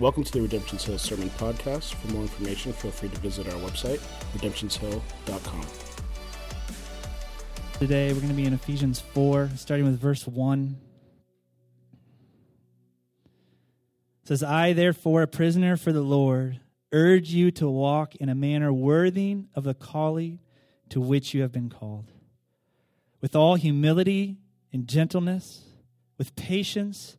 Welcome to the Redemption's Hill Sermon Podcast. For more information, feel free to visit our website, redemptionshill.com. Today we're going to be in Ephesians 4, starting with verse 1. It says, I, therefore, a prisoner for the Lord, urge you to walk in a manner worthy of the calling to which you have been called, with all humility and gentleness, with patience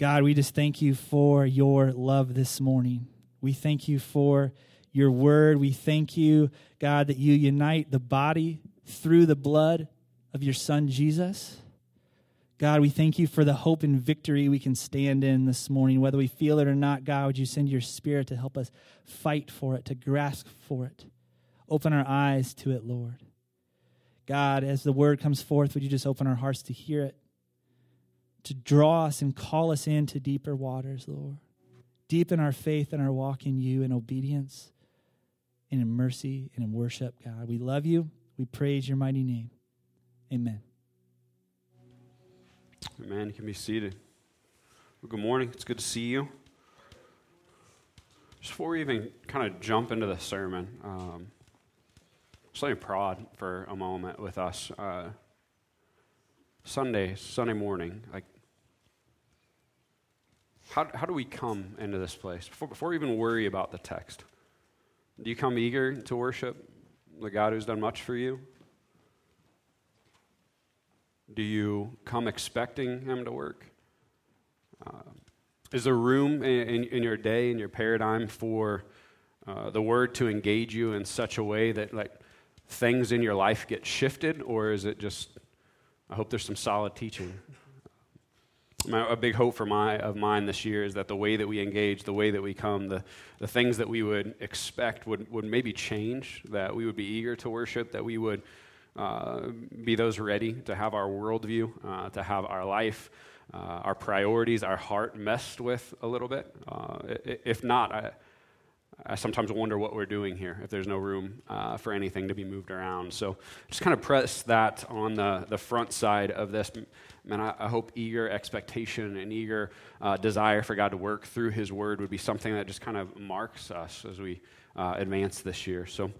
God, we just thank you for your love this morning. We thank you for your word. We thank you, God, that you unite the body through the blood of your son Jesus. God, we thank you for the hope and victory we can stand in this morning. Whether we feel it or not, God, would you send your spirit to help us fight for it, to grasp for it? Open our eyes to it, Lord. God, as the word comes forth, would you just open our hearts to hear it? To draw us and call us into deeper waters, Lord. Deepen our faith and our walk in you in obedience and in mercy and in worship, God. We love you. We praise your mighty name. Amen. Amen. You can be seated. Well, good morning. It's good to see you. Just before we even kind of jump into the sermon, um, just let me prod for a moment with us. Uh, Sunday, Sunday morning, like, how, how do we come into this place? Before, before we even worry about the text, do you come eager to worship the God who's done much for you? Do you come expecting Him to work? Uh, is there room in, in, in, your day, in your paradigm, for uh, the Word to engage you in such a way that, like, things in your life get shifted, or is it just I hope there's some solid teaching. a big hope for my, of mine this year is that the way that we engage, the way that we come, the, the things that we would expect would, would maybe change, that we would be eager to worship, that we would uh, be those ready to have our worldview, uh, to have our life, uh, our priorities, our heart messed with a little bit. Uh, if not, I, I sometimes wonder what we're doing here if there's no room uh, for anything to be moved around. So just kind of press that on the, the front side of this. Man, I, I hope eager expectation and eager uh, desire for God to work through His Word would be something that just kind of marks us as we uh, advance this year. So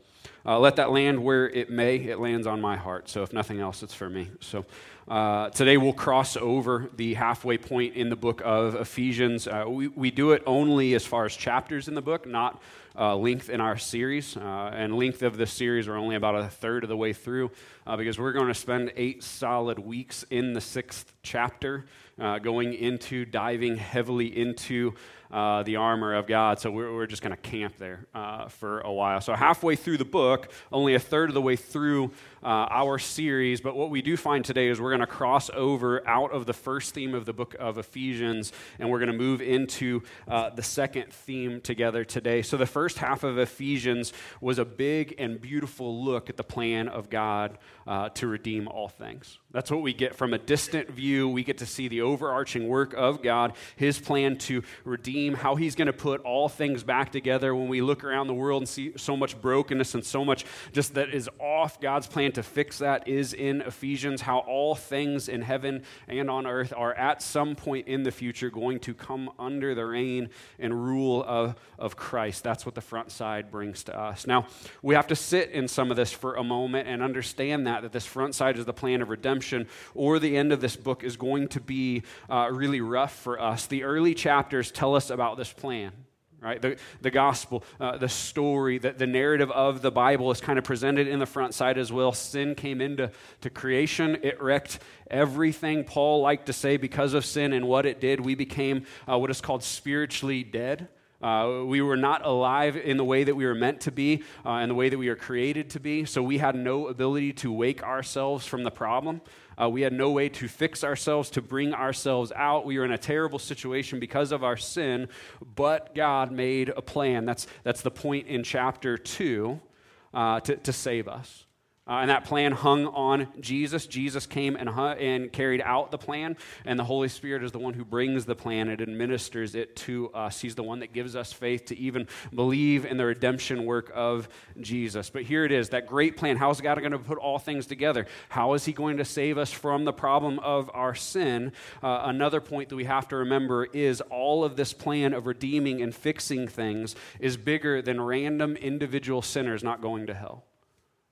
uh, let that land where it may. It lands on my heart. So if nothing else, it's for me. So uh, today we'll cross over the halfway point in the book of Ephesians. Uh, we, we do it only as far as chapters in the book, not uh, length in our series. Uh, and length of this series, we're only about a third of the way through uh, because we're going to spend eight solid weeks in the sixth chapter, uh, going into diving heavily into the armor of God. So we're, we're just going to camp there for a while. So halfway through the book, only a third of the way through our series. But what we do find today is we're going to cross over out of the first theme of the book of Ephesians, and we're going to move into uh, the second theme together today. So the first half of Ephesians was a big and beautiful look at the plan of God uh, to redeem all things. That's what we get from a distant view. We get to see the overarching work of God, His plan to redeem, how He's going to put all things back together. When we look around the world and see so much brokenness and so much just that is off, God's plan to fix that is in Ephesians, how all things in heaven and on earth are at some point in the future going to come under the reign and rule of, of Christ. That's what the front side brings to us. Now, we have to sit in some of this for a moment and understand that, that this front side is the plan of redemption redemption or the end of this book is going to be uh, really rough for us. The early chapters tell us about this plan right? The, the gospel, uh, the story, the, the narrative of the Bible is kind of presented in the front side as well. Sin came into to creation, it wrecked everything. Paul liked to say because of sin and what it did, we became uh, what is called spiritually dead. Uh, we were not alive in the way that we were meant to be uh, and the way that we were created to be, so we had no ability to wake ourselves from the problem. Uh, we had no way to fix ourselves, to bring ourselves out. We were in a terrible situation because of our sin, but God made a plan. That's, that's the point in chapter 2 uh, to, to save us. Uh, and that plan hung on Jesus. Jesus came and, and carried out the plan, and the Holy Spirit is the one who brings the plan and administers it to us. He's the one that gives us faith to even believe in the redemption work of Jesus. But here it is that great plan. How is God going to put all things together? How is He going to save us from the problem of our sin? Uh, another point that we have to remember is all of this plan of redeeming and fixing things is bigger than random individual sinners not going to hell.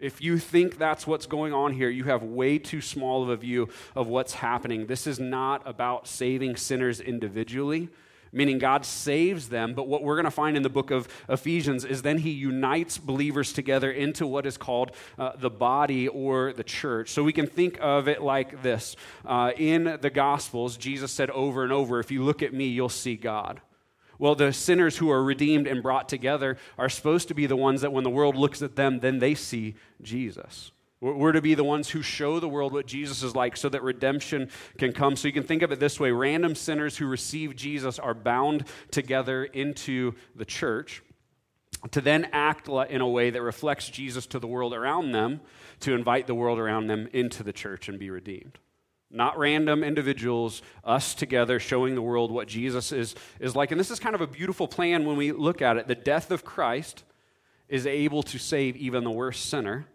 If you think that's what's going on here, you have way too small of a view of what's happening. This is not about saving sinners individually, meaning God saves them, but what we're going to find in the book of Ephesians is then he unites believers together into what is called uh, the body or the church. So we can think of it like this uh, In the Gospels, Jesus said over and over, If you look at me, you'll see God. Well, the sinners who are redeemed and brought together are supposed to be the ones that when the world looks at them, then they see Jesus. We're to be the ones who show the world what Jesus is like so that redemption can come. So you can think of it this way random sinners who receive Jesus are bound together into the church to then act in a way that reflects Jesus to the world around them, to invite the world around them into the church and be redeemed not random individuals, us together showing the world what Jesus is, is like. And this is kind of a beautiful plan when we look at it. The death of Christ is able to save even the worst sinner.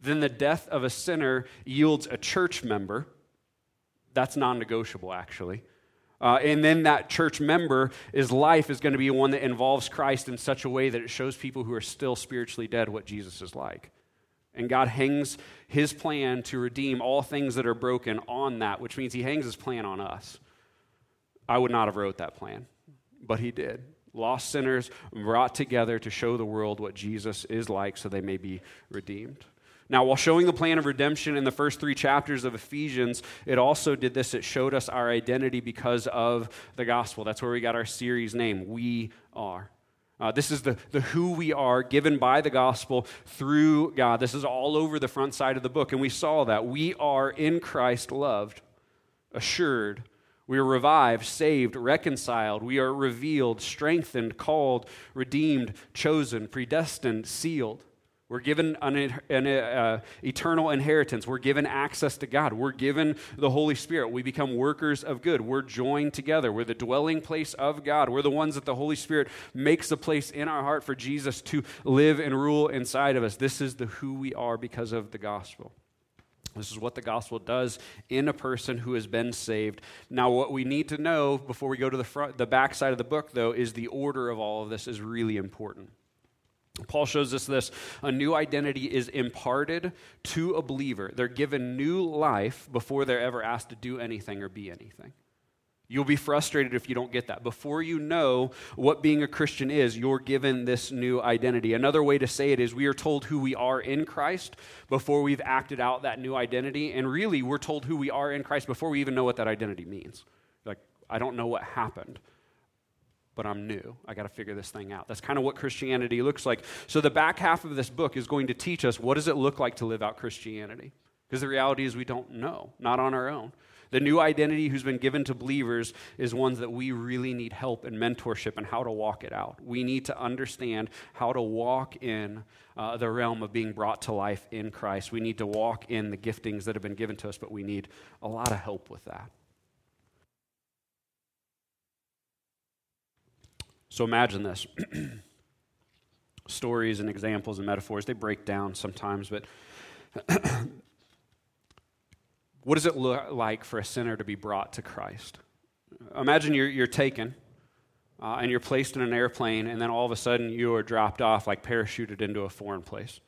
Then the death of a sinner yields a church member. That's non negotiable, actually. Uh, and then that church member, his life is going to be one that involves Christ in such a way that it shows people who are still spiritually dead what Jesus is like. And God hangs his plan to redeem all things that are broken on that, which means he hangs his plan on us. I would not have wrote that plan, but he did. Lost sinners brought together to show the world what Jesus is like so they may be redeemed. Now, while showing the plan of redemption in the first three chapters of Ephesians, it also did this. It showed us our identity because of the gospel. That's where we got our series name, We Are. Uh, this is the, the who we are given by the gospel through God. This is all over the front side of the book. And we saw that. We are in Christ loved, assured. We are revived, saved, reconciled. We are revealed, strengthened, called, redeemed, chosen, predestined, sealed. We're given an, an uh, eternal inheritance. We're given access to God. We're given the Holy Spirit. We become workers of good. We're joined together. We're the dwelling place of God. We're the ones that the Holy Spirit makes a place in our heart for Jesus to live and rule inside of us. This is the who we are because of the gospel. This is what the gospel does in a person who has been saved. Now, what we need to know before we go to the front, the back side of the book, though, is the order of all of this is really important. Paul shows us this a new identity is imparted to a believer. They're given new life before they're ever asked to do anything or be anything. You'll be frustrated if you don't get that. Before you know what being a Christian is, you're given this new identity. Another way to say it is we are told who we are in Christ before we've acted out that new identity. And really, we're told who we are in Christ before we even know what that identity means. Like, I don't know what happened but I'm new. I got to figure this thing out. That's kind of what Christianity looks like. So the back half of this book is going to teach us what does it look like to live out Christianity? Because the reality is we don't know, not on our own. The new identity who's been given to believers is ones that we really need help and mentorship and how to walk it out. We need to understand how to walk in uh, the realm of being brought to life in Christ. We need to walk in the giftings that have been given to us, but we need a lot of help with that. So imagine this. Stories and examples and metaphors, they break down sometimes, but what does it look like for a sinner to be brought to Christ? Imagine you're, you're taken uh, and you're placed in an airplane, and then all of a sudden you are dropped off, like parachuted into a foreign place,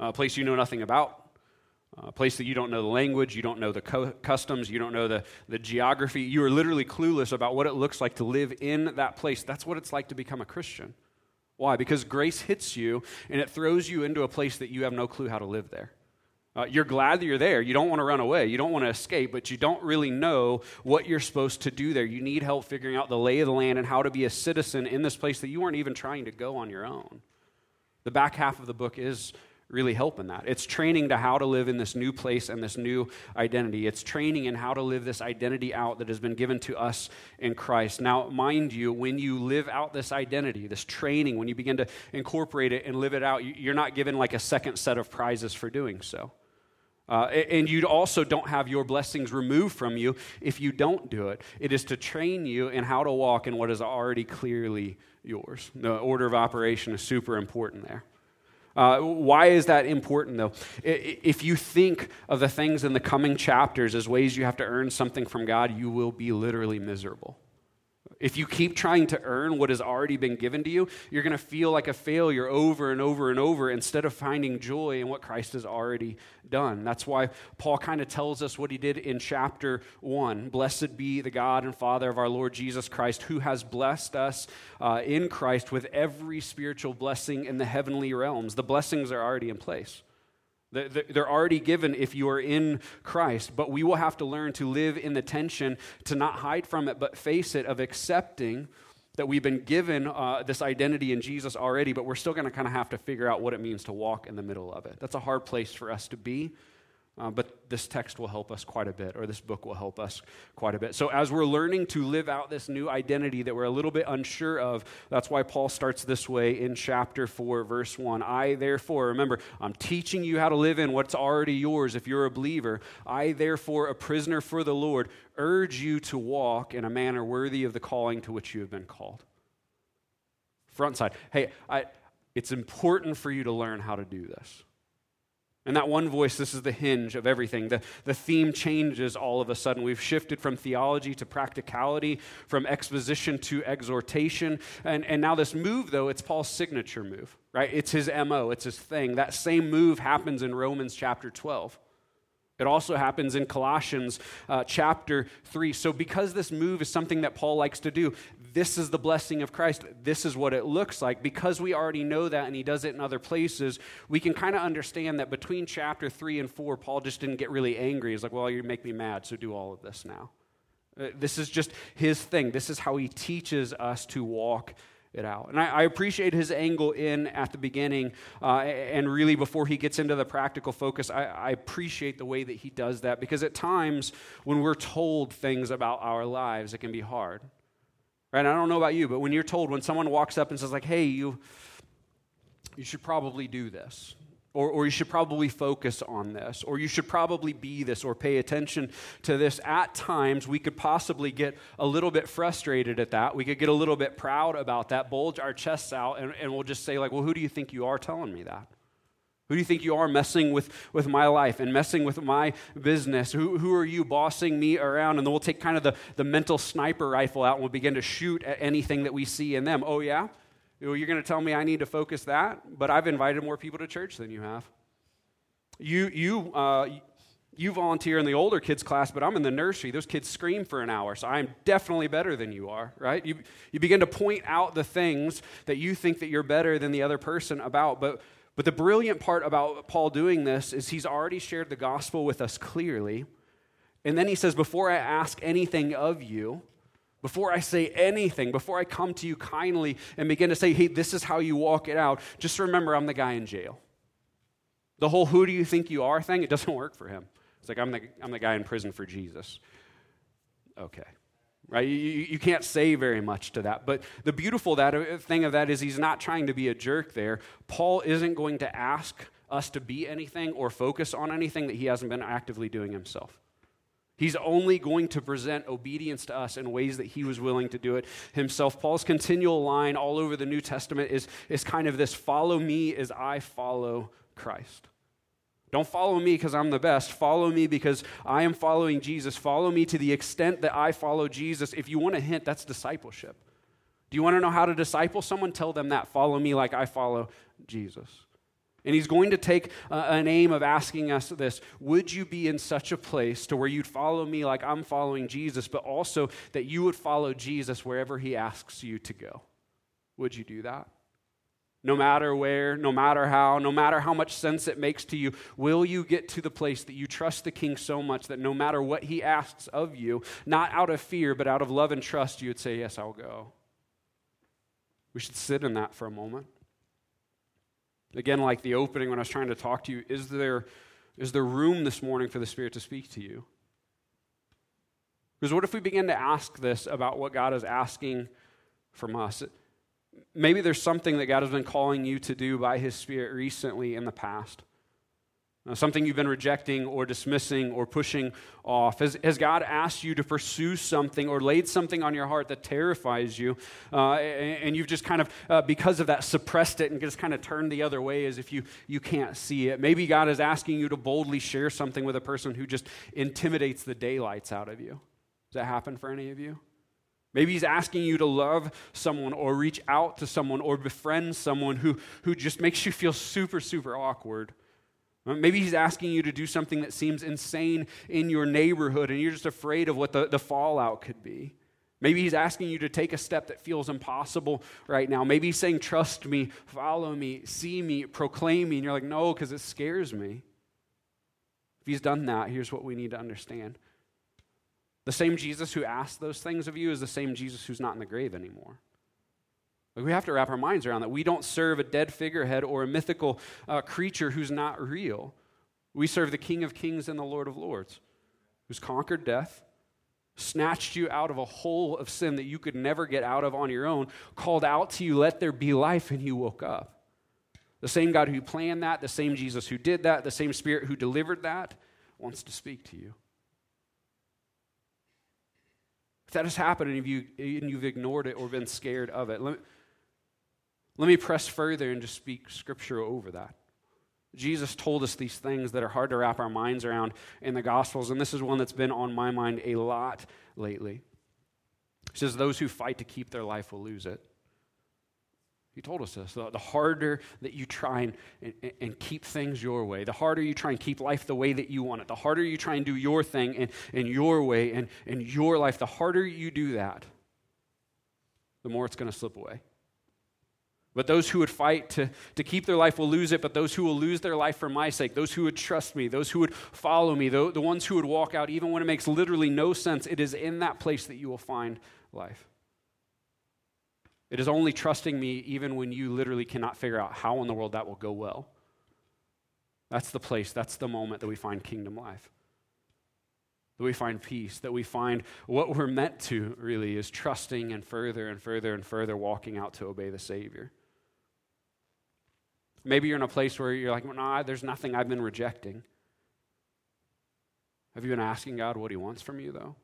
a place you know nothing about, a place that you don't know the language, you don't know the co- customs, you don't know the, the geography. You are literally clueless about what it looks like to live in that place. That's what it's like to become a Christian. Why? Because grace hits you and it throws you into a place that you have no clue how to live there. Uh, you're glad that you're there. You don't want to run away. You don't want to escape, but you don't really know what you're supposed to do there. You need help figuring out the lay of the land and how to be a citizen in this place that you weren't even trying to go on your own. The back half of the book is really help in that. It's training to how to live in this new place and this new identity. It's training in how to live this identity out that has been given to us in Christ. Now, mind you, when you live out this identity, this training, when you begin to incorporate it and live it out, you're not given like a second set of prizes for doing so. Uh, and you also don't have your blessings removed from you if you don't do it. It is to train you in how to walk in what is already clearly yours. The order of operation is super important there. Uh, why is that important, though? If you think of the things in the coming chapters as ways you have to earn something from God, you will be literally miserable. If you keep trying to earn what has already been given to you, you're going to feel like a failure over and over and over instead of finding joy in what Christ has already done. That's why Paul kind of tells us what he did in chapter 1. Blessed be the God and Father of our Lord Jesus Christ, who has blessed us uh, in Christ with every spiritual blessing in the heavenly realms. The blessings are already in place. They're already given if you are in Christ, but we will have to learn to live in the tension, to not hide from it, but face it, of accepting that we've been given uh, this identity in Jesus already, but we're still going to kind of have to figure out what it means to walk in the middle of it. That's a hard place for us to be. Uh, but this text will help us quite a bit, or this book will help us quite a bit. So, as we're learning to live out this new identity that we're a little bit unsure of, that's why Paul starts this way in chapter 4, verse 1. I, therefore, remember, I'm teaching you how to live in what's already yours if you're a believer. I, therefore, a prisoner for the Lord, urge you to walk in a manner worthy of the calling to which you have been called. Front side. Hey, I, it's important for you to learn how to do this. And that one voice, this is the hinge of everything. The, the theme changes all of a sudden. We've shifted from theology to practicality, from exposition to exhortation. And, and now, this move, though, it's Paul's signature move, right? It's his MO, it's his thing. That same move happens in Romans chapter 12. It also happens in Colossians uh, chapter 3. So, because this move is something that Paul likes to do, this is the blessing of Christ. This is what it looks like. Because we already know that and he does it in other places, we can kind of understand that between chapter 3 and 4, Paul just didn't get really angry. He's like, well, you make me mad, so do all of this now. Uh, this is just his thing. This is how he teaches us to walk it out. And I, I, appreciate his angle in at the beginning, uh, and really before he gets into the practical focus, I, I, appreciate the way that he does that because at times when we're told things about our lives, it can be hard. Right? I don't know about you, but when you're told, when someone walks up and says, like, hey, you, you should probably do this. Or, or you should probably focus on this, or you should probably be this, or pay attention to this. At times, we could possibly get a little bit frustrated at that. We could get a little bit proud about that, bulge our chests out, and, and we'll just say, like, well, who do you think you are telling me that? Who do you think you are messing with, with my life and messing with my business? Who, who are you bossing me around? And then we'll take kind of the, the mental sniper rifle out and we'll begin to shoot at anything that we see in them. Oh, yeah? You're going to tell me I need to focus that, but I've invited more people to church than you have. You, you, uh, you volunteer in the older kids class, but I'm in the nursery. Those kids scream for an hour, so I'm definitely better than you are, right? You, you begin to point out the things that you think that you're better than the other person about. But, but the brilliant part about Paul doing this is he's already shared the gospel with us clearly. And then he says, Before I ask anything of you, before I say anything, before I come to you kindly and begin to say, hey, this is how you walk it out, just remember I'm the guy in jail. The whole who do you think you are thing, it doesn't work for him. It's like, I'm the, I'm the guy in prison for Jesus. Okay. Right? You, you can't say very much to that. But the beautiful that, uh, thing of that is he's not trying to be a jerk there. Paul isn't going to ask us to be anything or focus on anything that he hasn't been actively doing himself. He's only going to present obedience to us in ways that he was willing to do it himself. Paul's continual line all over the New Testament is, is kind of this follow me as I follow Christ. Don't follow me because I'm the best. Follow me because I am following Jesus. Follow me to the extent that I follow Jesus. If you want a hint, that's discipleship. Do you want to know how to disciple someone? Tell them that. Follow me like I follow Jesus. And he's going to take uh, an aim of asking us this Would you be in such a place to where you'd follow me like I'm following Jesus, but also that you would follow Jesus wherever he asks you to go? Would you do that? No matter where, no matter how, no matter how much sense it makes to you, will you get to the place that you trust the king so much that no matter what he asks of you, not out of fear, but out of love and trust, you would say, Yes, I'll go? We should sit in that for a moment. Again, like the opening when I was trying to talk to you, is there, is there room this morning for the Spirit to speak to you? Because what if we begin to ask this about what God is asking from us? Maybe there's something that God has been calling you to do by His Spirit recently in the past. Uh, something you've been rejecting or dismissing or pushing off? Has, has God asked you to pursue something or laid something on your heart that terrifies you, uh, and, and, you've just kind of, uh, because of that, suppressed it and just kind of turned the other way as if you, you can't see it? Maybe God is asking you to boldly share something with a person who just intimidates the daylights out of you. Does that happen for any of you? Maybe he's asking you to love someone or reach out to someone or befriend someone who, who just makes you feel super, super awkward. Uh, maybe he's asking you to do something that seems insane in your neighborhood and you're just afraid of what the, the fallout could be. Maybe he's asking you to take a step that feels impossible right now. Maybe he's saying, Trust me, follow me, see me, proclaim me. And you're like, No, because it scares me. If he's done that, here's what we need to understand the same Jesus who asked those things of you is the same Jesus who's not in the grave anymore. Like we have to wrap our minds around that. We don't serve a dead figurehead or a mythical uh, creature who's not real. We serve the King of Kings and the Lord of Lords, who's conquered death, snatched you out of a hole of sin that you could never get out of on your own, called out to you, let there be life, and you woke up. The same God who planned that, the same Jesus who did that, the same Spirit who delivered that, wants to speak to you. If that has happened and, you, and you've ignored it or been scared of it, let me, let me press further and just speak scripture over that. Jesus told us these things that are hard to wrap our minds around in the Gospels, and this is one that's been on my mind a lot lately. He says, Those who fight to keep their life will lose it. He told us this. The harder that you try and, and, and, keep things your way, the harder you try and keep life the way that you want it, the harder you try and do your thing in, your way and in your life, the harder you do that, the more it's going to slip away. But those who would fight to, to keep their life will lose it, but those who will lose their life for my sake, those who would trust me, those who would follow me, the, the ones who would walk out even when it makes literally no sense, it is in that place that you will find life. It is only trusting me even when you literally cannot figure out how in the world that will go well. That's the place, that's the moment that we find kingdom life. That we find peace, that we find what we're meant to really is trusting and further and further and further walking out to obey the Savior. Maybe you're in a place where you're like, well, nah, there's nothing I've been rejecting. Have you been asking God what He wants from you, though?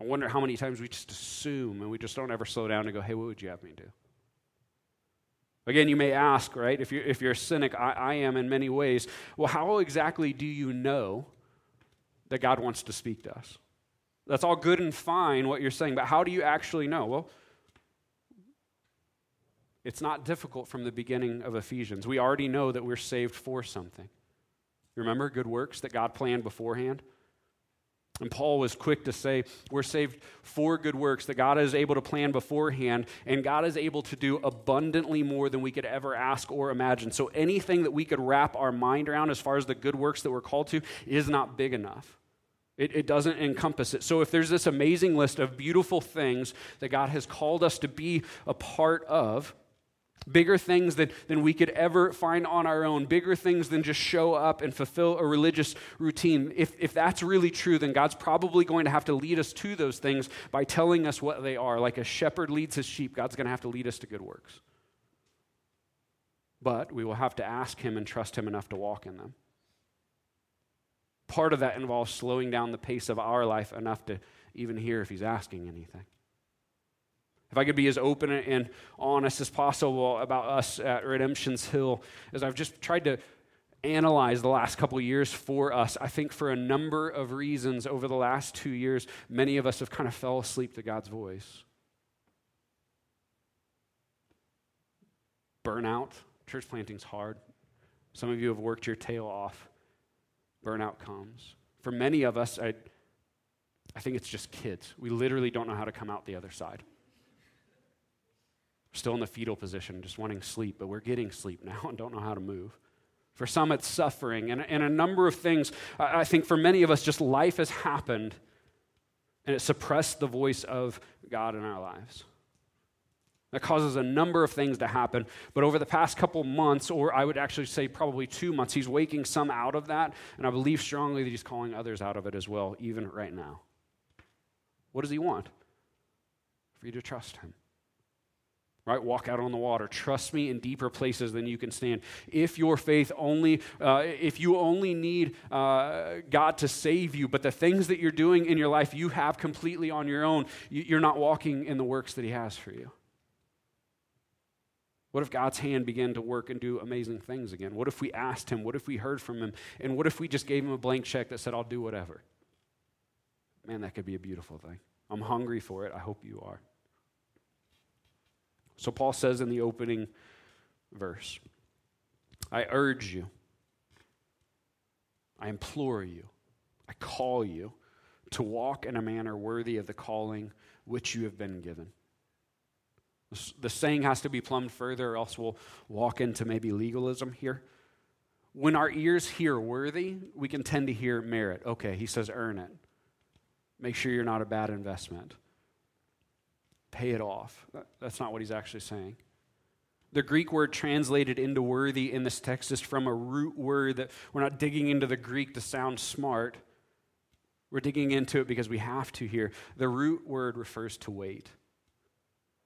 I wonder how many times we just assume and we just don't ever slow down and go, hey, what would you have me do? Again, you may ask, right? If you're, if you're a cynic, I, I am in many ways. Well, how exactly do you know that God wants to speak to us? That's all good and fine what you're saying, but how do you actually know? Well, it's not difficult from the beginning of Ephesians. We already know that we're saved for something. Remember good works that God planned beforehand? And Paul was quick to say, We're saved for good works that God is able to plan beforehand, and God is able to do abundantly more than we could ever ask or imagine. So anything that we could wrap our mind around as far as the good works that we're called to is not big enough. It, it doesn't encompass it. So if there's this amazing list of beautiful things that God has called us to be a part of, bigger things than, than we could ever find on our own, bigger things than just show up and fulfill a religious routine. If, if that's really true, then God's probably going to have to lead us to those things by telling us what they are. Like a shepherd leads his sheep, God's going to have to lead us to good works. But we will have to ask him and trust him enough to walk in them. Part of that involves slowing down the pace of our life enough to even hear if he's asking anything. If I could be as open and honest as possible about us at Redemption's Hill, as I've just tried to analyze the last couple years for us, I think for a number of reasons over the last two years, many of us have kind of fell asleep to God's voice. Burnout, church planting's hard. Some of you have worked your tail off. Burnout comes. For many of us, I, I think it's just kids. We literally don't know how to come out the other side. Still in the fetal position, just wanting sleep, but we're getting sleep now and don't know how to move. For some, it's suffering. And, and a number of things, I think for many of us, just life has happened and it suppressed the voice of God in our lives. That causes a number of things to happen. But over the past couple months, or I would actually say probably two months, he's waking some out of that. And I believe strongly that he's calling others out of it as well, even right now. What does he want? For you to trust him. Right? Walk out on the water. Trust me in deeper places than you can stand. If your faith only, uh, if you only need uh, God to save you, but the things that you're doing in your life you have completely on your own, you're not walking in the works that He has for you. What if God's hand began to work and do amazing things again? What if we asked Him? What if we heard from Him? And what if we just gave Him a blank check that said, I'll do whatever? Man, that could be a beautiful thing. I'm hungry for it. I hope you are. So Paul says in the opening verse I urge you, I implore you, I call you to walk in a manner worthy of the calling which you have been given. The saying has to be plumbed further, or else we'll walk into maybe legalism here. When our ears hear worthy, we can tend to hear merit. Okay, he says earn it. Make sure you're not a bad investment. Pay it off. That's not what he's actually saying. The Greek word translated into worthy in this text is from a root word that we're not digging into the Greek to sound smart. We're digging into it because we have to here. The root word refers to weight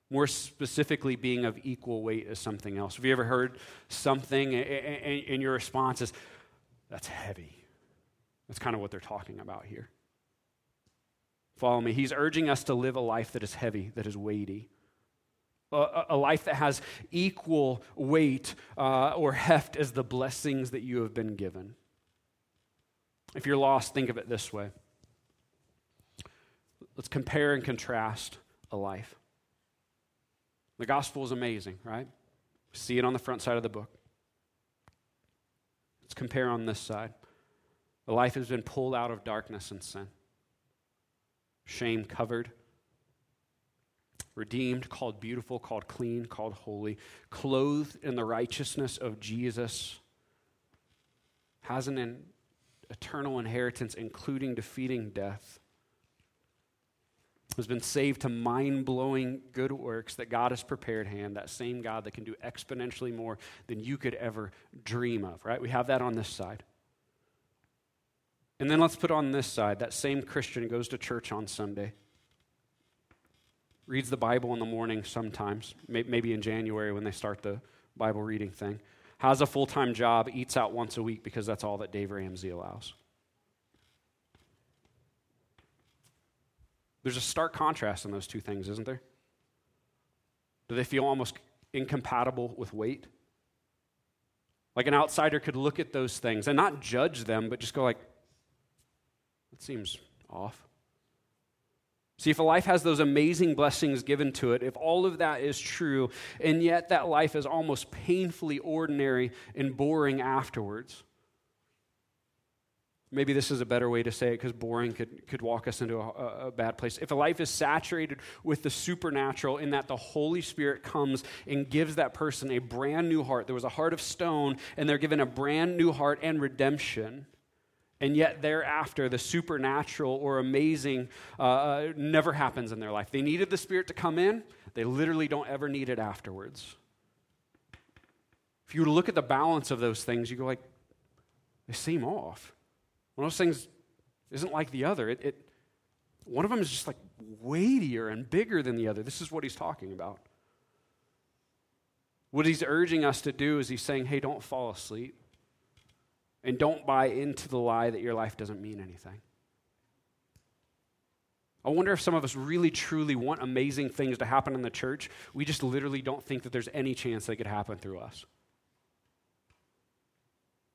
more specifically being of equal weight as something else. Have you ever heard something and your response is, that's heavy? That's kind of what they're talking about here. Follow me. He's urging us to live a life that is heavy, that is weighty. A, a life that has equal weight uh, or heft as the blessings that you have been given. If you're lost, think of it this way. Let's compare and contrast a life. The gospel is amazing, right? See it on the front side of the book. Let's compare on this side. A life has been pulled out of darkness and sin, shame covered, redeemed, called beautiful, called clean, called holy, clothed in the righteousness of Jesus, has an eternal inheritance, including defeating death has been saved to mind blowing good works that God has prepared hand, that same God that can do exponentially more than you could ever dream of, right? We have that on this side. And then let's put on this side that same Christian goes to church on Sunday, reads the Bible in the morning sometimes, maybe in January when they start the Bible reading thing, has a full time job, eats out once a week because that's all that Dave Ramsey allows. There's a stark contrast in those two things, isn't there? Do they feel almost incompatible with weight? Like an outsider could look at those things and not judge them, but just go like, seems off. See, if a life has those amazing blessings given to it, if all of that is true, and yet that life is almost painfully ordinary and boring afterwards, Maybe this is a better way to say it because boring could, could walk us into a, a, bad place. If a life is saturated with the supernatural, in that the Holy Spirit comes and gives that person a brand new heart, there was a heart of stone, and they're given a brand new heart and redemption. And yet, thereafter, the supernatural or amazing uh, uh never happens in their life. They needed the Spirit to come in, they literally don't ever need it afterwards. If you look at the balance of those things, you go like, they seem off. One of those things isn't like the other. It, it, one of them is just like weightier and bigger than the other. This is what he's talking about. What he's urging us to do is he's saying, hey, don't fall asleep. And don't buy into the lie that your life doesn't mean anything. I wonder if some of us really truly want amazing things to happen in the church. We just literally don't think that there's any chance they could happen through us.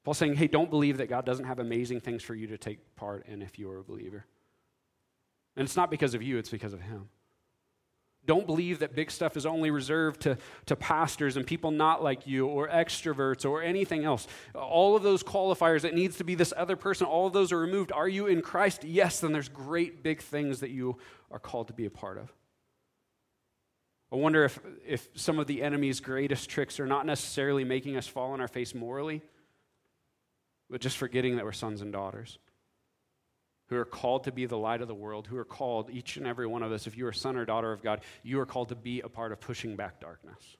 Paul's saying, hey, don't believe that God doesn't have amazing things for you to take part in if you are a believer. And it's not because of you, it's because of Him. Don't believe that big stuff is only reserved to, to pastors and people not like you or extroverts or anything else. All of those qualifiers, it needs to be this other person, all of those are removed. Are you in Christ? Yes, then there's great big things that you are called to be a part of. I wonder if, if some of the enemy's greatest tricks are not necessarily making us fall on our face morally, but just forgetting that we're sons and daughters who are called to be the light of the world, who are called, each and every one of us, if you are son or daughter of God, you are called to be a part of pushing back darkness.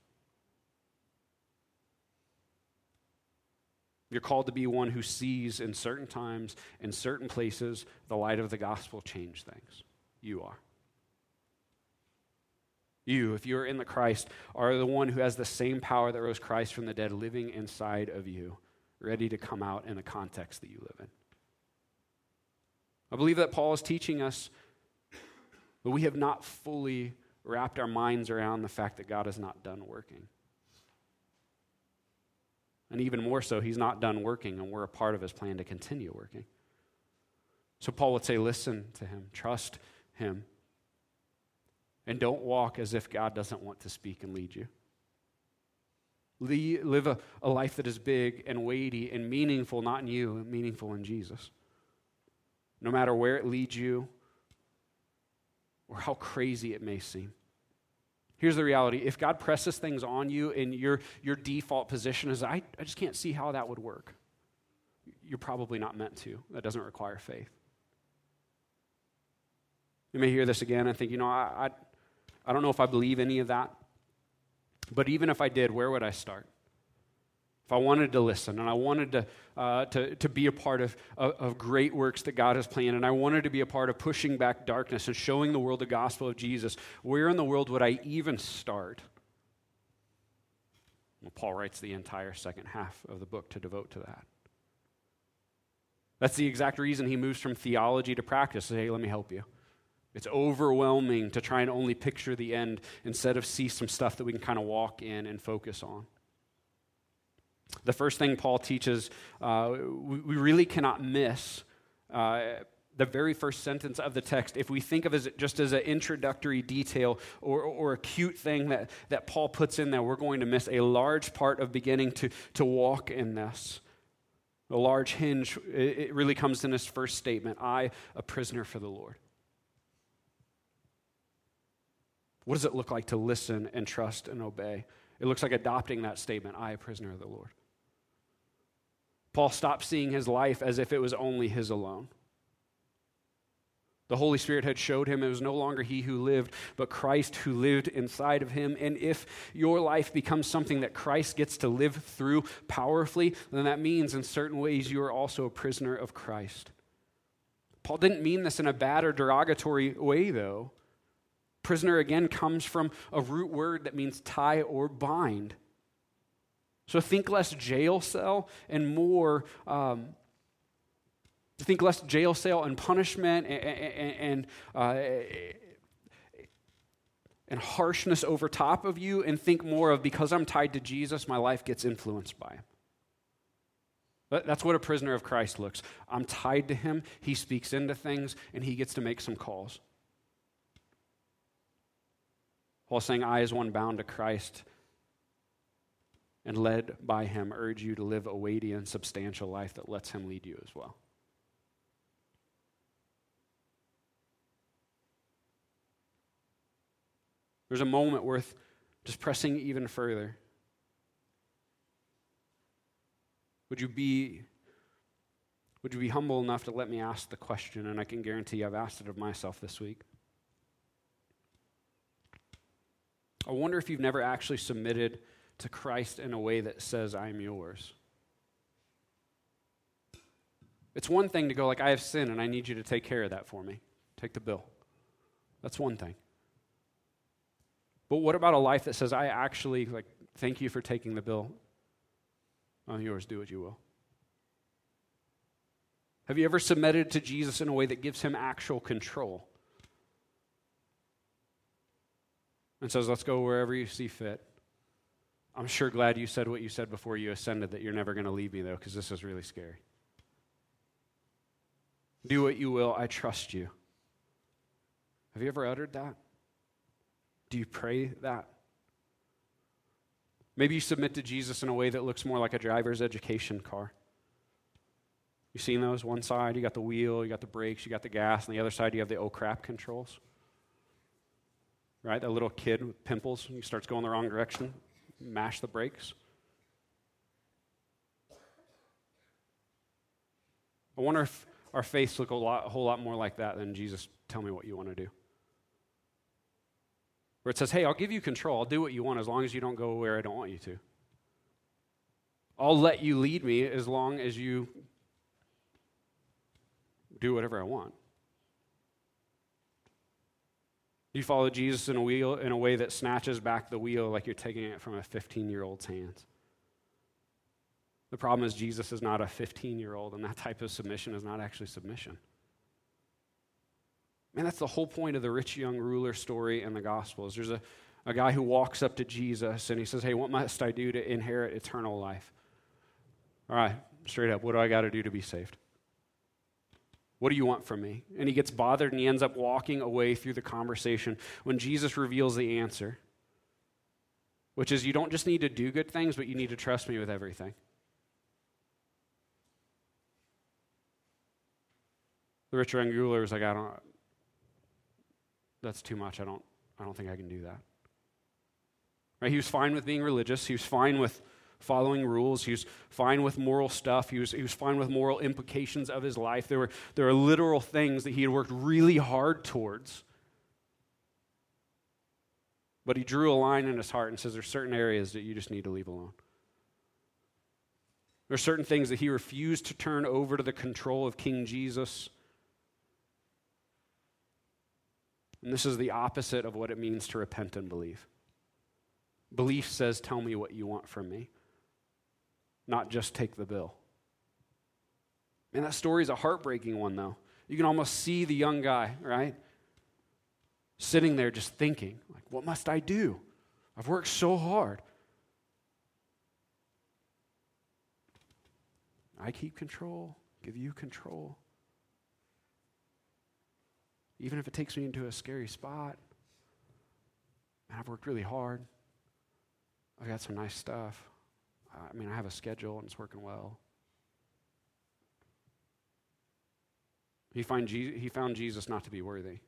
You're called to be one who sees in certain times, in certain places, the light of the gospel change things. You are. You, if you're in the Christ, are the one who has the same power that rose Christ from the dead living inside of you, ready to come out in the context that you live in. I believe that Paul is teaching us that we have not fully wrapped our minds around the fact that God is not done working. And even more so, he's not done working, and we're a part of his plan to continue working. So Paul would say, listen to him, trust him, and don't walk as if God doesn't want to speak and lead you. Live a, a life that is big and weighty and meaningful, not in you, meaningful in Jesus. No matter where it leads you or how crazy it may seem. Here's the reality if God presses things on you and your, your default position is, I, I just can't see how that would work, you're probably not meant to. That doesn't require faith. You may hear this again and think, you know, I, I, I don't know if I believe any of that. But even if I did, where would I start? If I wanted to listen and I wanted to, uh, to, to be a part of, of, of, great works that God has planned, and I wanted to be a part of pushing back darkness and showing the world the gospel of Jesus, where in the world would I even start? Well, Paul writes the entire second half of the book to devote to that. That's the exact reason he moves from theology to practice. Hey, let me help you. It's overwhelming to try and only picture the end instead of see some stuff that we can kind of walk in and focus on. The first thing Paul teaches, uh, we, really cannot miss uh, the very first sentence of the text if we think of it just as an introductory detail or, or a cute thing that, that Paul puts in there, we're going to miss a large part of beginning to, to walk in this. A large hinge, it really comes in this first statement I, a prisoner for the Lord. What does it look like to listen and trust and obey? It looks like adopting that statement I, a prisoner of the Lord. Paul stopped seeing his life as if it was only his alone. The Holy Spirit had showed him it was no longer he who lived, but Christ who lived inside of him. And if your life becomes something that Christ gets to live through powerfully, then that means in certain ways you are also a prisoner of Christ. Paul didn't mean this in a bad or derogatory way, though. Prisoner again comes from a root word that means tie or bind. So think less jail cell and more, um, think less jail cell and punishment and, and, uh, and harshness over top of you, and think more of because I'm tied to Jesus, my life gets influenced by him. That's what a prisoner of Christ looks. I'm tied to him. He speaks into things, and he gets to make some calls. While saying, I, as one bound to Christ and led by him, urge you to live a weighty and substantial life that lets him lead you as well. There's a moment worth just pressing even further. Would you be would you be humble enough to let me ask the question and I can guarantee I've asked it of myself this week? I wonder if you've never actually submitted to Christ in a way that says, I'm yours. It's one thing to go, like, I have sin and I need you to take care of that for me. Take the bill. That's one thing. But what about a life that says, I actually, like, thank you for taking the bill. I'm yours, do what you will. Have you ever submitted to Jesus in a way that gives him actual control? and says, Let's go wherever you see fit. I'm sure glad you said what you said before you ascended that you're never going to leave me, though, because this is really scary. Do what you will, I trust you. Have you ever uttered that? Do you pray that? Maybe you submit to Jesus in a way that looks more like a driver's education car. You seen those? One side, you got the wheel, you got the brakes, you got the gas, and the other side, you have the oh crap controls right? That little kid with pimples, he starts going the wrong direction, mash the brakes. I wonder if our faiths look a, lot, a whole lot more like that than Jesus, tell me what you want to do. Where it says, hey, I'll give you control. I'll do what you want as long as you don't go where I don't want you to. I'll let you lead me as long as you do whatever I want. You follow Jesus in a wheel in a way that snatches back the wheel like you're taking it from a 15 year old's hands. The problem is, Jesus is not a 15 year old, and that type of submission is not actually submission. Man, that's the whole point of the rich young ruler story in the Gospels. There's a, a guy who walks up to Jesus and he says, Hey, what must I do to inherit eternal life? All right, straight up, what do I got to do to be saved? What do you want from me? And he gets bothered and he ends up walking away through the conversation when Jesus reveals the answer, which is you don't just need to do good things, but you need to trust me with everything. The rich young ruler was like, I don't, that's too much. I don't, I don't think I can do that. Right? He was fine with being religious. He was fine with following rules. He was fine with moral stuff. He was, he was fine with moral implications of his life. There were, there were literal things that he had worked really hard towards. But he drew a line in his heart and says there's certain areas that you just need to leave alone. There are certain things that he refused to turn over to the control of King Jesus. And this is the opposite of what it means to repent and believe. Belief says, Tell me what you want from me, not just take the bill. And that story is a heartbreaking one, though. You can almost see the young guy, right? Sitting there just thinking, like, what must I do? I've worked so hard. I keep control, give you control. Even if it takes me into a scary spot. And I've worked really hard. I've got some nice stuff. I mean, I have a schedule and it's working well. He, find Je- he found Jesus not to be worthy.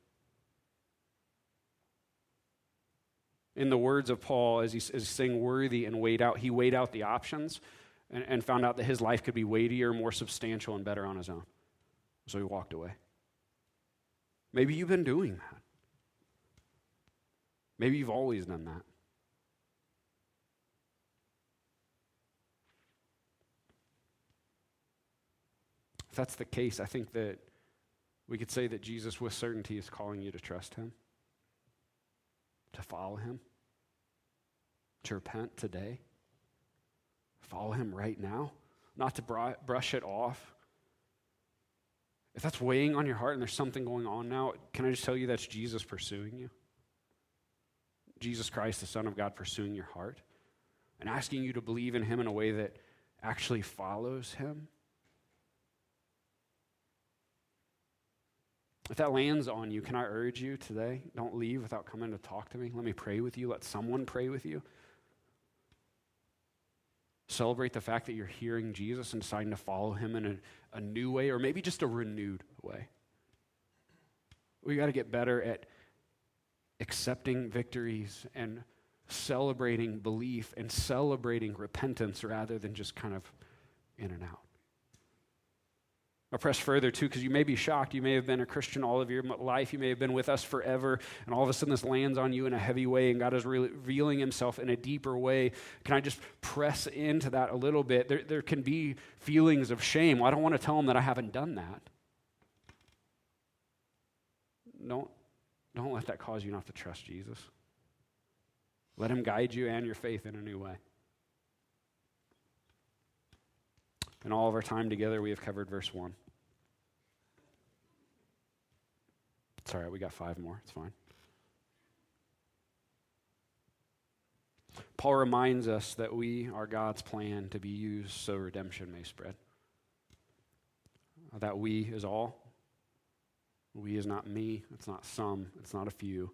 In the words of Paul, as, he, as he's saying worthy and weighed out, he weighed out the options and, and found out that his life could be weightier, more substantial, and better on his own. So he walked away. Maybe you've been doing that. Maybe you've always done that. That's the case, I think that we could say that Jesus, with certainty, is calling you to trust him, to follow him, to repent today, follow him right now, not to br- brush it off, if that's weighing on your heart and there's something going on now, can I just tell you that's Jesus pursuing you? Jesus Christ, the Son of God, pursuing your heart and asking you to believe in Him in a way that actually follows Him. If that lands on you, can I urge you today? Don't leave without coming to talk to me. Let me pray with you. Let someone pray with you. Celebrate the fact that you're hearing Jesus and deciding to follow him in a, a new way or maybe just a renewed way. We got to get better at accepting victories and celebrating belief and celebrating repentance rather than just kind of in and out. I'll press further too, because you may be shocked. You may have been a Christian all of your life. You may have been with us forever, and all of a sudden this lands on you in a heavy way, and God is revealing Himself in a deeper way. Can I just press into that a little bit? There, there can be feelings of shame. Well, I don't want to tell Him that I haven't done that. Don't, don't let that cause you not to trust Jesus. Let Him guide you and your faith in a new way. In all of our time together, we have covered verse 1. It's all right, we got five more. It's fine. Paul reminds us that we are God's plan to be used so redemption may spread. That we is all. We is not me, it's not some, it's not a few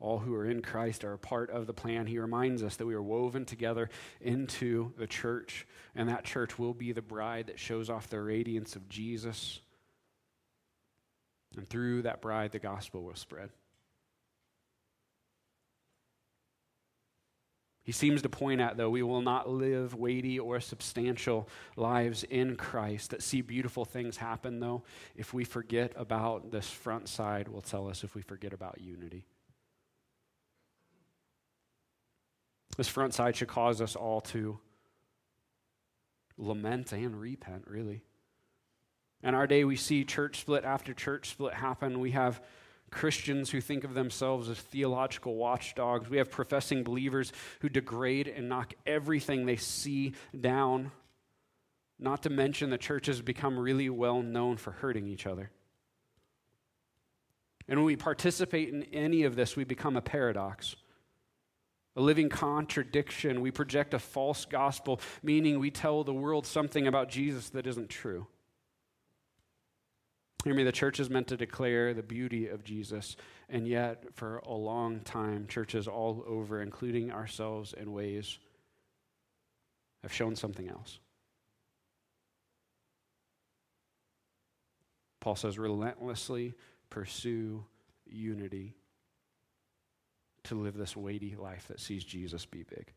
all who are in Christ are a part of the plan. He reminds us that we are woven together into the church, and that church will be the bride that shows off the radiance of Jesus. And through that bride, the gospel will spread. He seems to point at, though, we will not live weighty or substantial lives in Christ that see beautiful things happen, though, if we forget about this front side, will tell us if we forget about unity. This front side should cause us all to lament and repent, really. In our day, we see church split after church split happen. We have Christians who think of themselves as theological watchdogs. We have professing believers who degrade and knock everything they see down. Not to mention, the church has become really well known for hurting each other. And when we participate in any of this, we become a paradox, a living contradiction. We project a false gospel, meaning we tell the world something about Jesus that isn't true. Hear me, the church is meant to declare the beauty of Jesus, and yet, for a long time, churches all over, including ourselves in ways, have shown something else. Paul says, relentlessly pursue unity to live this weighty life that sees Jesus be big.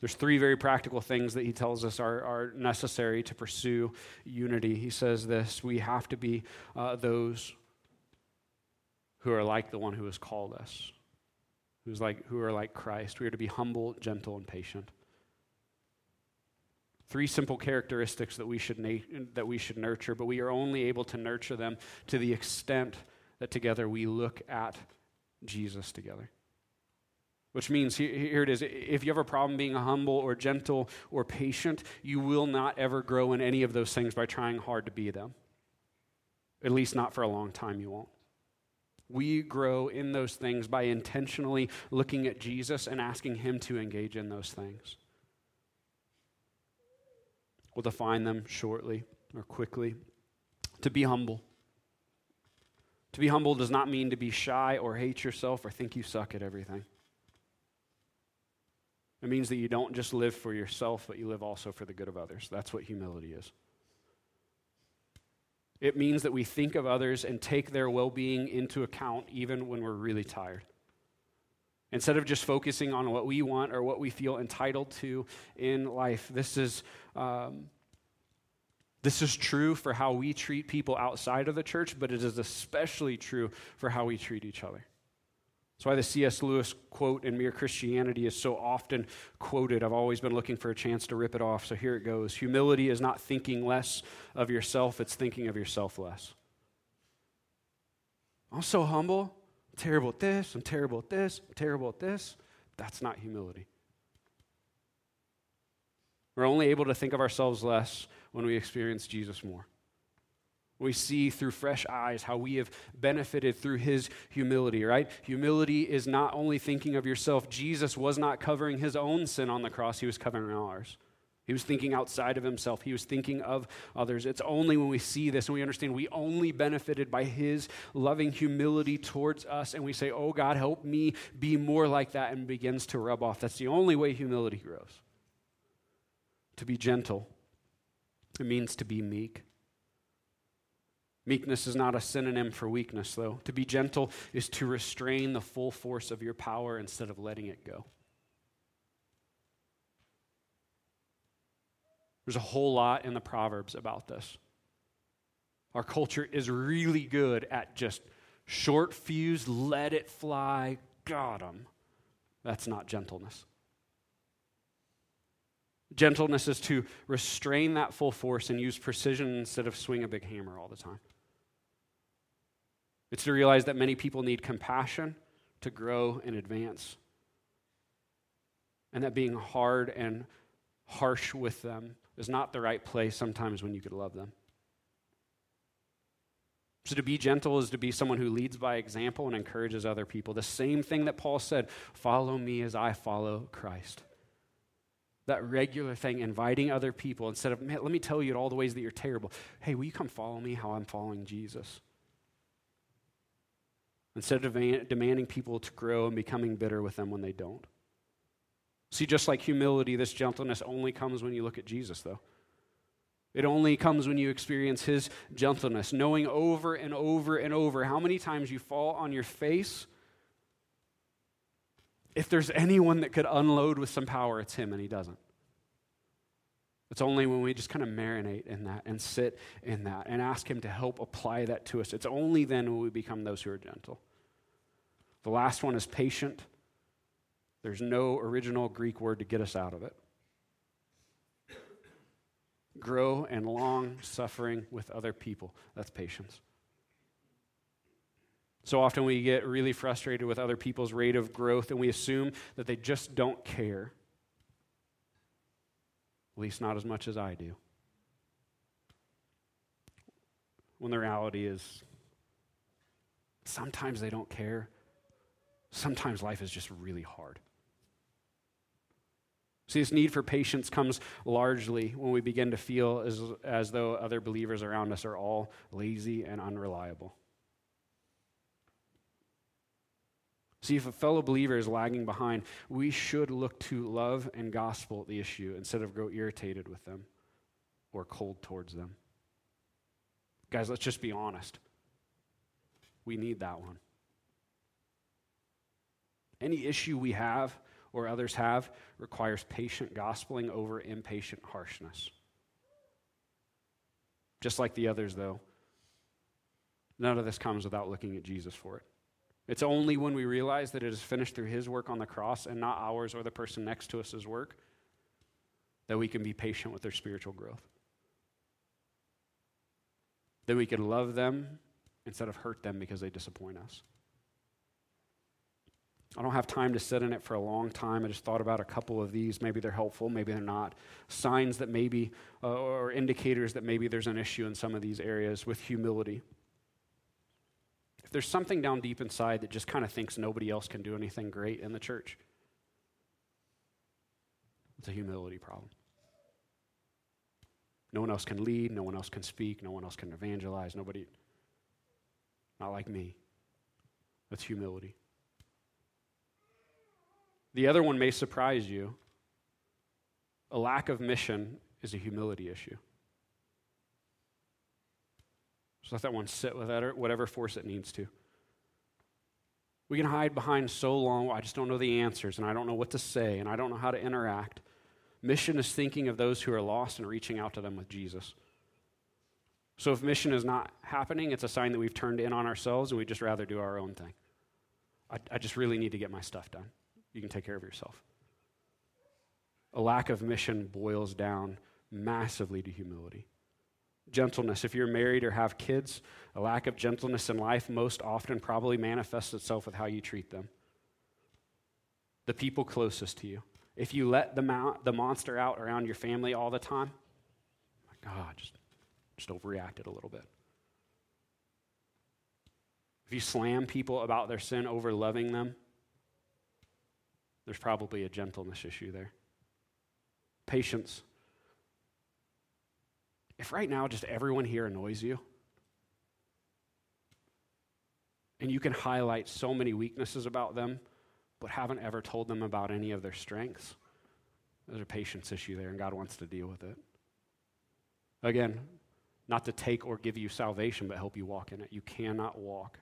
There's three very practical things that he tells us are, are necessary to pursue unity. He says this we have to be uh, those who are like the one who has called us, who's like, who are like Christ. We are to be humble, gentle, and patient. Three simple characteristics that we should na- that we should nurture, but we are only able to nurture them to the extent that together we look at Jesus together. Which means, here it is if you have a problem being humble or gentle or patient, you will not ever grow in any of those things by trying hard to be them. At least, not for a long time, you won't. We grow in those things by intentionally looking at Jesus and asking Him to engage in those things. We'll define them shortly or quickly. To be humble. To be humble does not mean to be shy or hate yourself or think you suck at everything. It means that you don't just live for yourself, but you live also for the good of others. That's what humility is. It means that we think of others and take their well being into account even when we're really tired. Instead of just focusing on what we want or what we feel entitled to in life, this is, um, this is true for how we treat people outside of the church, but it is especially true for how we treat each other. That's why the C.S. Lewis quote in Mere Christianity is so often quoted. I've always been looking for a chance to rip it off, so here it goes. Humility is not thinking less of yourself, it's thinking of yourself less. I'm so humble. I'm terrible at this. I'm terrible at this. I'm terrible at this. That's not humility. We're only able to think of ourselves less when we experience Jesus more. We see through fresh eyes how we have benefited through his humility, right? Humility is not only thinking of yourself. Jesus was not covering his own sin on the cross, he was covering ours. He was thinking outside of himself. He was thinking of others. It's only when we see this and we understand we only benefited by his loving humility towards us and we say, Oh God, help me be more like that and begins to rub off. That's the only way humility grows. To be gentle, it means to be meek. Meekness is not a synonym for weakness, though. To be gentle is to restrain the full force of your power instead of letting it go. There's a whole lot in the Proverbs about this. Our culture is really good at just short fuse, let it fly, got 'em. That's not gentleness. Gentleness is to restrain that full force and use precision instead of swing a big hammer all the time. It's to realize that many people need compassion to grow and advance. And that being hard and harsh with them is not the right place sometimes when you could love them. So, to be gentle is to be someone who leads by example and encourages other people. The same thing that Paul said follow me as I follow Christ. That regular thing, inviting other people instead of, let me tell you all the ways that you're terrible. Hey, will you come follow me how I'm following Jesus? instead of demanding people to grow and becoming bitter with them when they don't. See, just like humility, this gentleness only comes when you look at Jesus, though. It only comes when you experience his gentleness, knowing over and over and over how many times you fall on your face If there's anyone that could unload with some power, it's him, and he doesn't. It's only when we just kind of marinate in that and sit in that and ask Him to help apply that to us. It's only then when we become those who are gentle. The last one is patient. There's no original Greek word to get us out of it. Grow and long suffering with other people. That's patience. So often we get really frustrated with other people's rate of growth and we assume that they just don't care. At least not as much as I do. When the reality is, sometimes they don't care. Sometimes life is just really hard. See, this need for patience comes largely when we begin to feel as, as though other believers around us are all lazy and unreliable. See, if a fellow believer is lagging behind, we should look to love and gospel at the issue instead of grow irritated with them or cold towards them. Guys, let's just be honest. We need that one. Any issue we have or others have requires patient gospeling over impatient harshness. Just like the others, though, none of this comes without looking at Jesus for it. It's only when we realize that it is finished through his work on the cross and not ours or the person next to us's work that we can be patient with their spiritual growth. That we can love them instead of hurt them because they disappoint us. I don't have time to sit in it for a long time. I just thought about a couple of these. Maybe they're helpful, maybe they're not. Signs that maybe, uh, or indicators that maybe there's an issue in some of these areas with humility. There's something down deep inside that just kind of thinks nobody else can do anything great in the church, it's a humility problem. No one else can lead, no one else can speak, no one else can evangelize, nobody, not like me. That's humility. The other one may surprise you. A lack of mission is a humility issue. Just let that one sit with that, whatever force it needs to. We can hide behind so long, I just don't know the answers, and I don't know what to say, and I don't know how to interact. Mission is thinking of those who are lost and reaching out to them with Jesus. So if mission is not happening, it's a sign that we've turned in on ourselves and we'd just rather do our own thing. I, I just really need to get my stuff done. You can take care of yourself. A lack of mission boils down massively to humility. Gentleness. If you're married or have kids, a lack of gentleness in life most often probably manifests itself with how you treat them. The people closest to you. If you let the, the monster out around your family all the time, my God, just, just overreacted a little bit. If you slam people about their sin over loving them, there's probably a gentleness issue there. Patience. If right now just everyone here annoys you, and you can highlight so many weaknesses about them, but haven't ever told them about any of their strengths, there's a patience issue there, and God wants to deal with it. Again, not to take or give you salvation, but help you walk in it. You cannot walk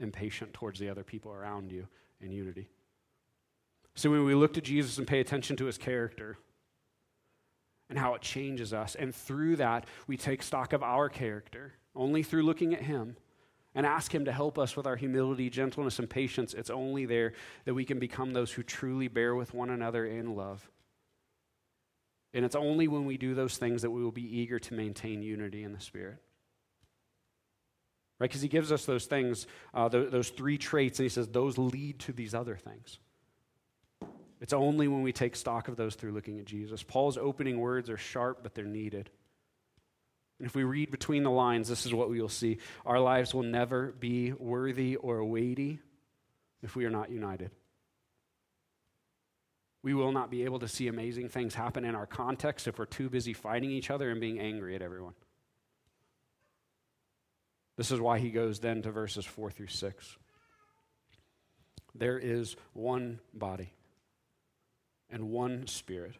impatient towards the other people around you in unity. So when we look to Jesus and pay attention to his character, and how it changes us. And through that, we take stock of our character, only through looking at Him and ask Him to help us with our humility, gentleness, and patience. It's only there that we can become those who truly bear with one another in love. And it's only when we do those things that we will be eager to maintain unity in the Spirit. Right? Because He gives us those things, uh, those, those three traits, and He says those lead to these other things. It's only when we take stock of those through looking at Jesus. Paul's opening words are sharp, but they're needed. And if we read between the lines, this is what we will see. Our lives will never be worthy or weighty if we are not united. We will not be able to see amazing things happen in our context if we're too busy fighting each other and being angry at everyone. This is why he goes then to verses 4 through 6. There is one body and one Spirit.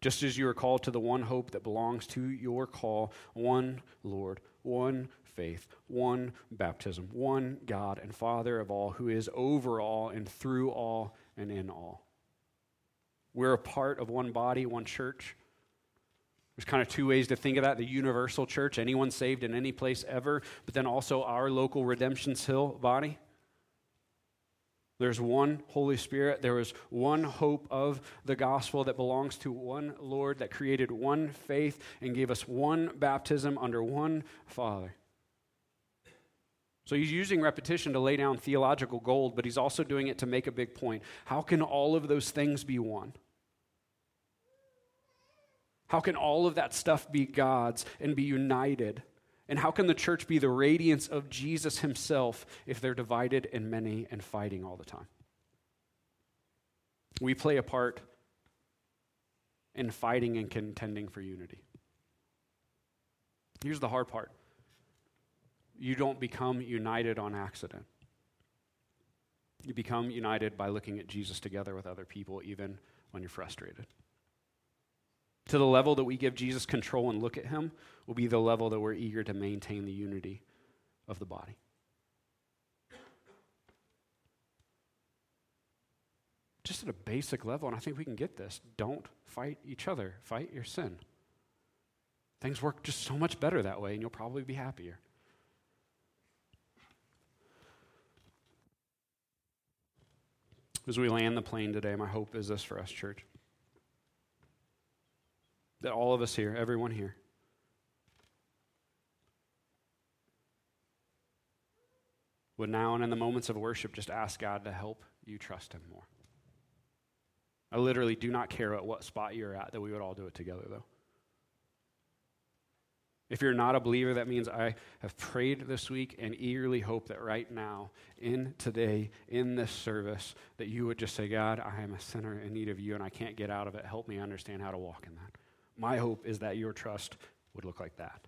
Just as you are called to the one hope that belongs to your call, one Lord, one faith, one baptism, one God and Father of all, who is over all and through all and in all. We're a part of one body, one church. There's kind of two ways to think of that the universal church, anyone saved in any place ever, but then also our local Redemption's Hill body. There's one Holy Spirit. There is one hope of the gospel that belongs to one Lord that created one faith and gave us one baptism under one Father. So he's using repetition to lay down theological gold, but he's also doing it to make a big point. How can all of those things be one? How can all of that stuff be God's and be united? And how can the church be the radiance of Jesus himself if they're divided and many and fighting all the time? We play a part in fighting and contending for unity. Here's the hard part you don't become united on accident. You become united by looking at Jesus together with other people, even when you're frustrated to the level that we give Jesus control and look at him will be the level that we're eager to maintain the unity of the body. Just at a basic level, and I think we can get this don't fight each other, fight your sin. Things work just so much better that way, and you'll probably be happier. As we land the plane today, my hope is this for us, church that all of us here, everyone here, would now and in the moments of worship just ask God to help you trust Him more. I literally do not care at what spot you're at, that we would all do it together, though. If you're not a believer, that means I have prayed this week and eagerly hope that right now, in today, in this service, that you would just say, God, I am a sinner in need of you and I can't get out of it. Help me understand how to walk in that. My hope is that your trust would look like that.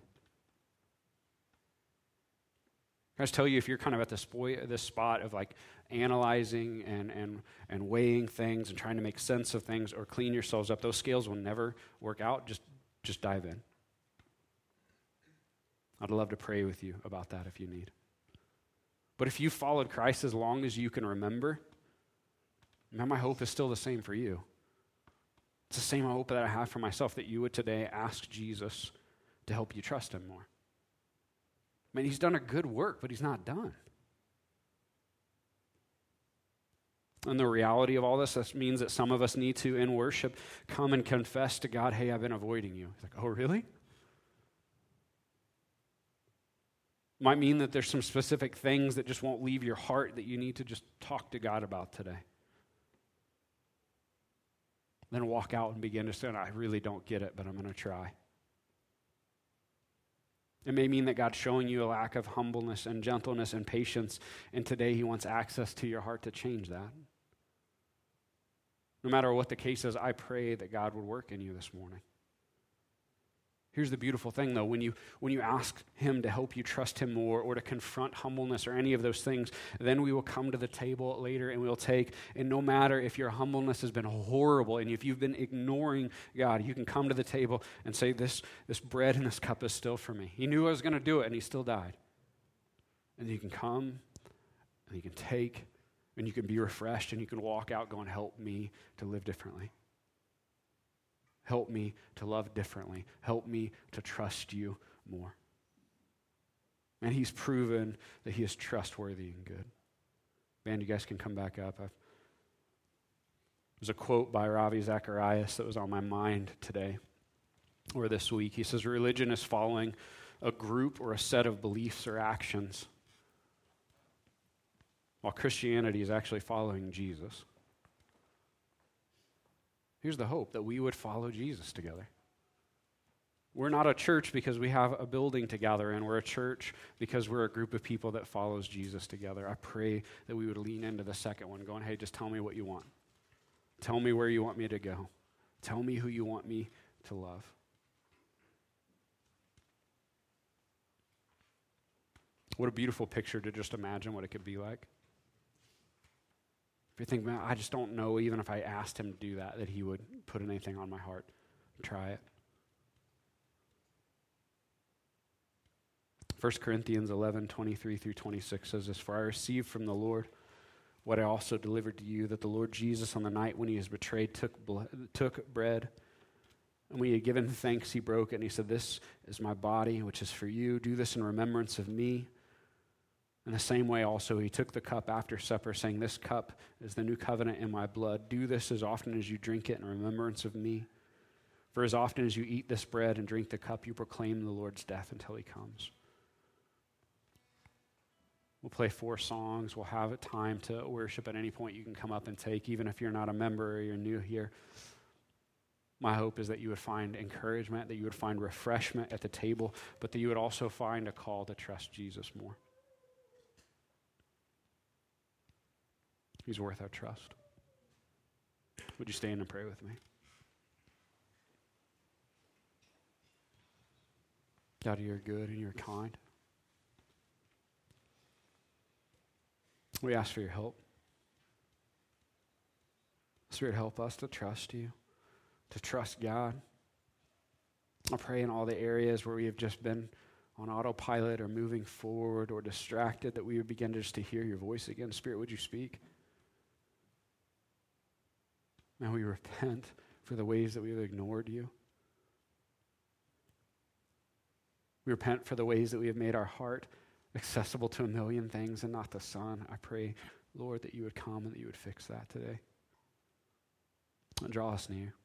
I just tell you, if you're kind of at this, this spot of like analyzing and, and, and weighing things and trying to make sense of things or clean yourselves up, those scales will never work out. Just, just dive in. I'd love to pray with you about that if you need. But if you followed Christ as long as you can remember, man, my hope is still the same for you. It's the same hope that I have for myself that you would today ask Jesus to help you trust him more. I mean, he's done a good work, but he's not done. And the reality of all this, this means that some of us need to, in worship, come and confess to God, hey, I've been avoiding you. He's like, oh, really? Might mean that there's some specific things that just won't leave your heart that you need to just talk to God about today then walk out and begin to say, I really don't get it, but I'm going to try. It may mean that God's showing you a lack of humbleness and gentleness and patience, and today He wants access to your heart to change that. No matter what the case is, I pray that God would work in you this morning. Here's the beautiful thing, though. When you, when you ask Him to help you trust Him more or to confront humbleness or any of those things, then we will come to the table later and we'll take. And no matter if your humbleness has been horrible and if you've been ignoring God, you can come to the table and say, This, this bread and this cup is still for me. He knew I was going to do it and He still died. And you can come and you can take and you can be refreshed and you can walk out going, Help me to live differently. Help me to love differently. Help me to trust you more. And he's proven that he is trustworthy and good. Man, you guys can come back up. I've, there's a quote by Ravi Zacharias that was on my mind today or this week. He says, Religion is following a group or a set of beliefs or actions, while Christianity is actually following Jesus. Here's the hope that we would follow Jesus together. We're not a church because we have a building to gather in. We're a church because we're a group of people that follows Jesus together. I pray that we would lean into the second one, going, hey, just tell me what you want. Tell me where you want me to go. Tell me who you want me to love. What a beautiful picture to just imagine what it could be like you think, man, I just don't know, even if I asked him to do that, that he would put anything on my heart. Try it. 1 Corinthians 11, 23 through 26 says this For I received from the Lord what I also delivered to you that the Lord Jesus, on the night when he was betrayed, took, took bread. And when he had given thanks, he broke it, and he said, This is my body, which is for you. Do this in remembrance of me. In the same way, also, he took the cup after supper, saying, This cup is the new covenant in my blood. Do this as often as you drink it in remembrance of me. For as often as you eat this bread and drink the cup, you proclaim the Lord's death until he comes. We'll play four songs. We'll have time to worship at any point you can come up and take, even if you're not a member or you're new here. My hope is that you would find encouragement, that you would find refreshment at the table, but that you would also find a call to trust Jesus more. He's worth our trust. Would you stand and pray with me? God, you're good and you're kind. We ask for your help. Spirit, help us to trust you, to trust God. I pray in all the areas where we have just been on autopilot or moving forward or distracted that we would begin just to hear your voice again. Spirit, would you speak? Now we repent for the ways that we have ignored you. We repent for the ways that we have made our heart accessible to a million things and not the Son. I pray, Lord, that you would come and that you would fix that today. And draw us near.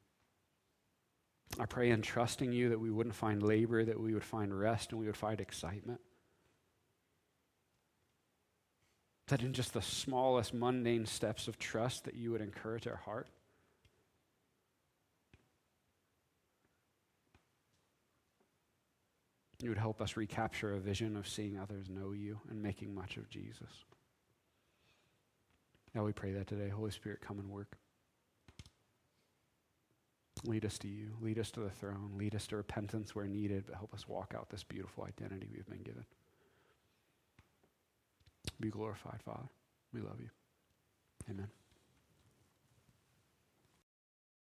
I pray in trusting you that we wouldn't find labor, that we would find rest, and we would find excitement. That in just the smallest mundane steps of trust that you would encourage our heart. You would help us recapture a vision of seeing others know you and making much of Jesus. Now we pray that today. Holy Spirit, come and work. Lead us to you. Lead us to the throne. Lead us to repentance where needed, but help us walk out this beautiful identity we've been given. Be glorified, Father. We love you. Amen.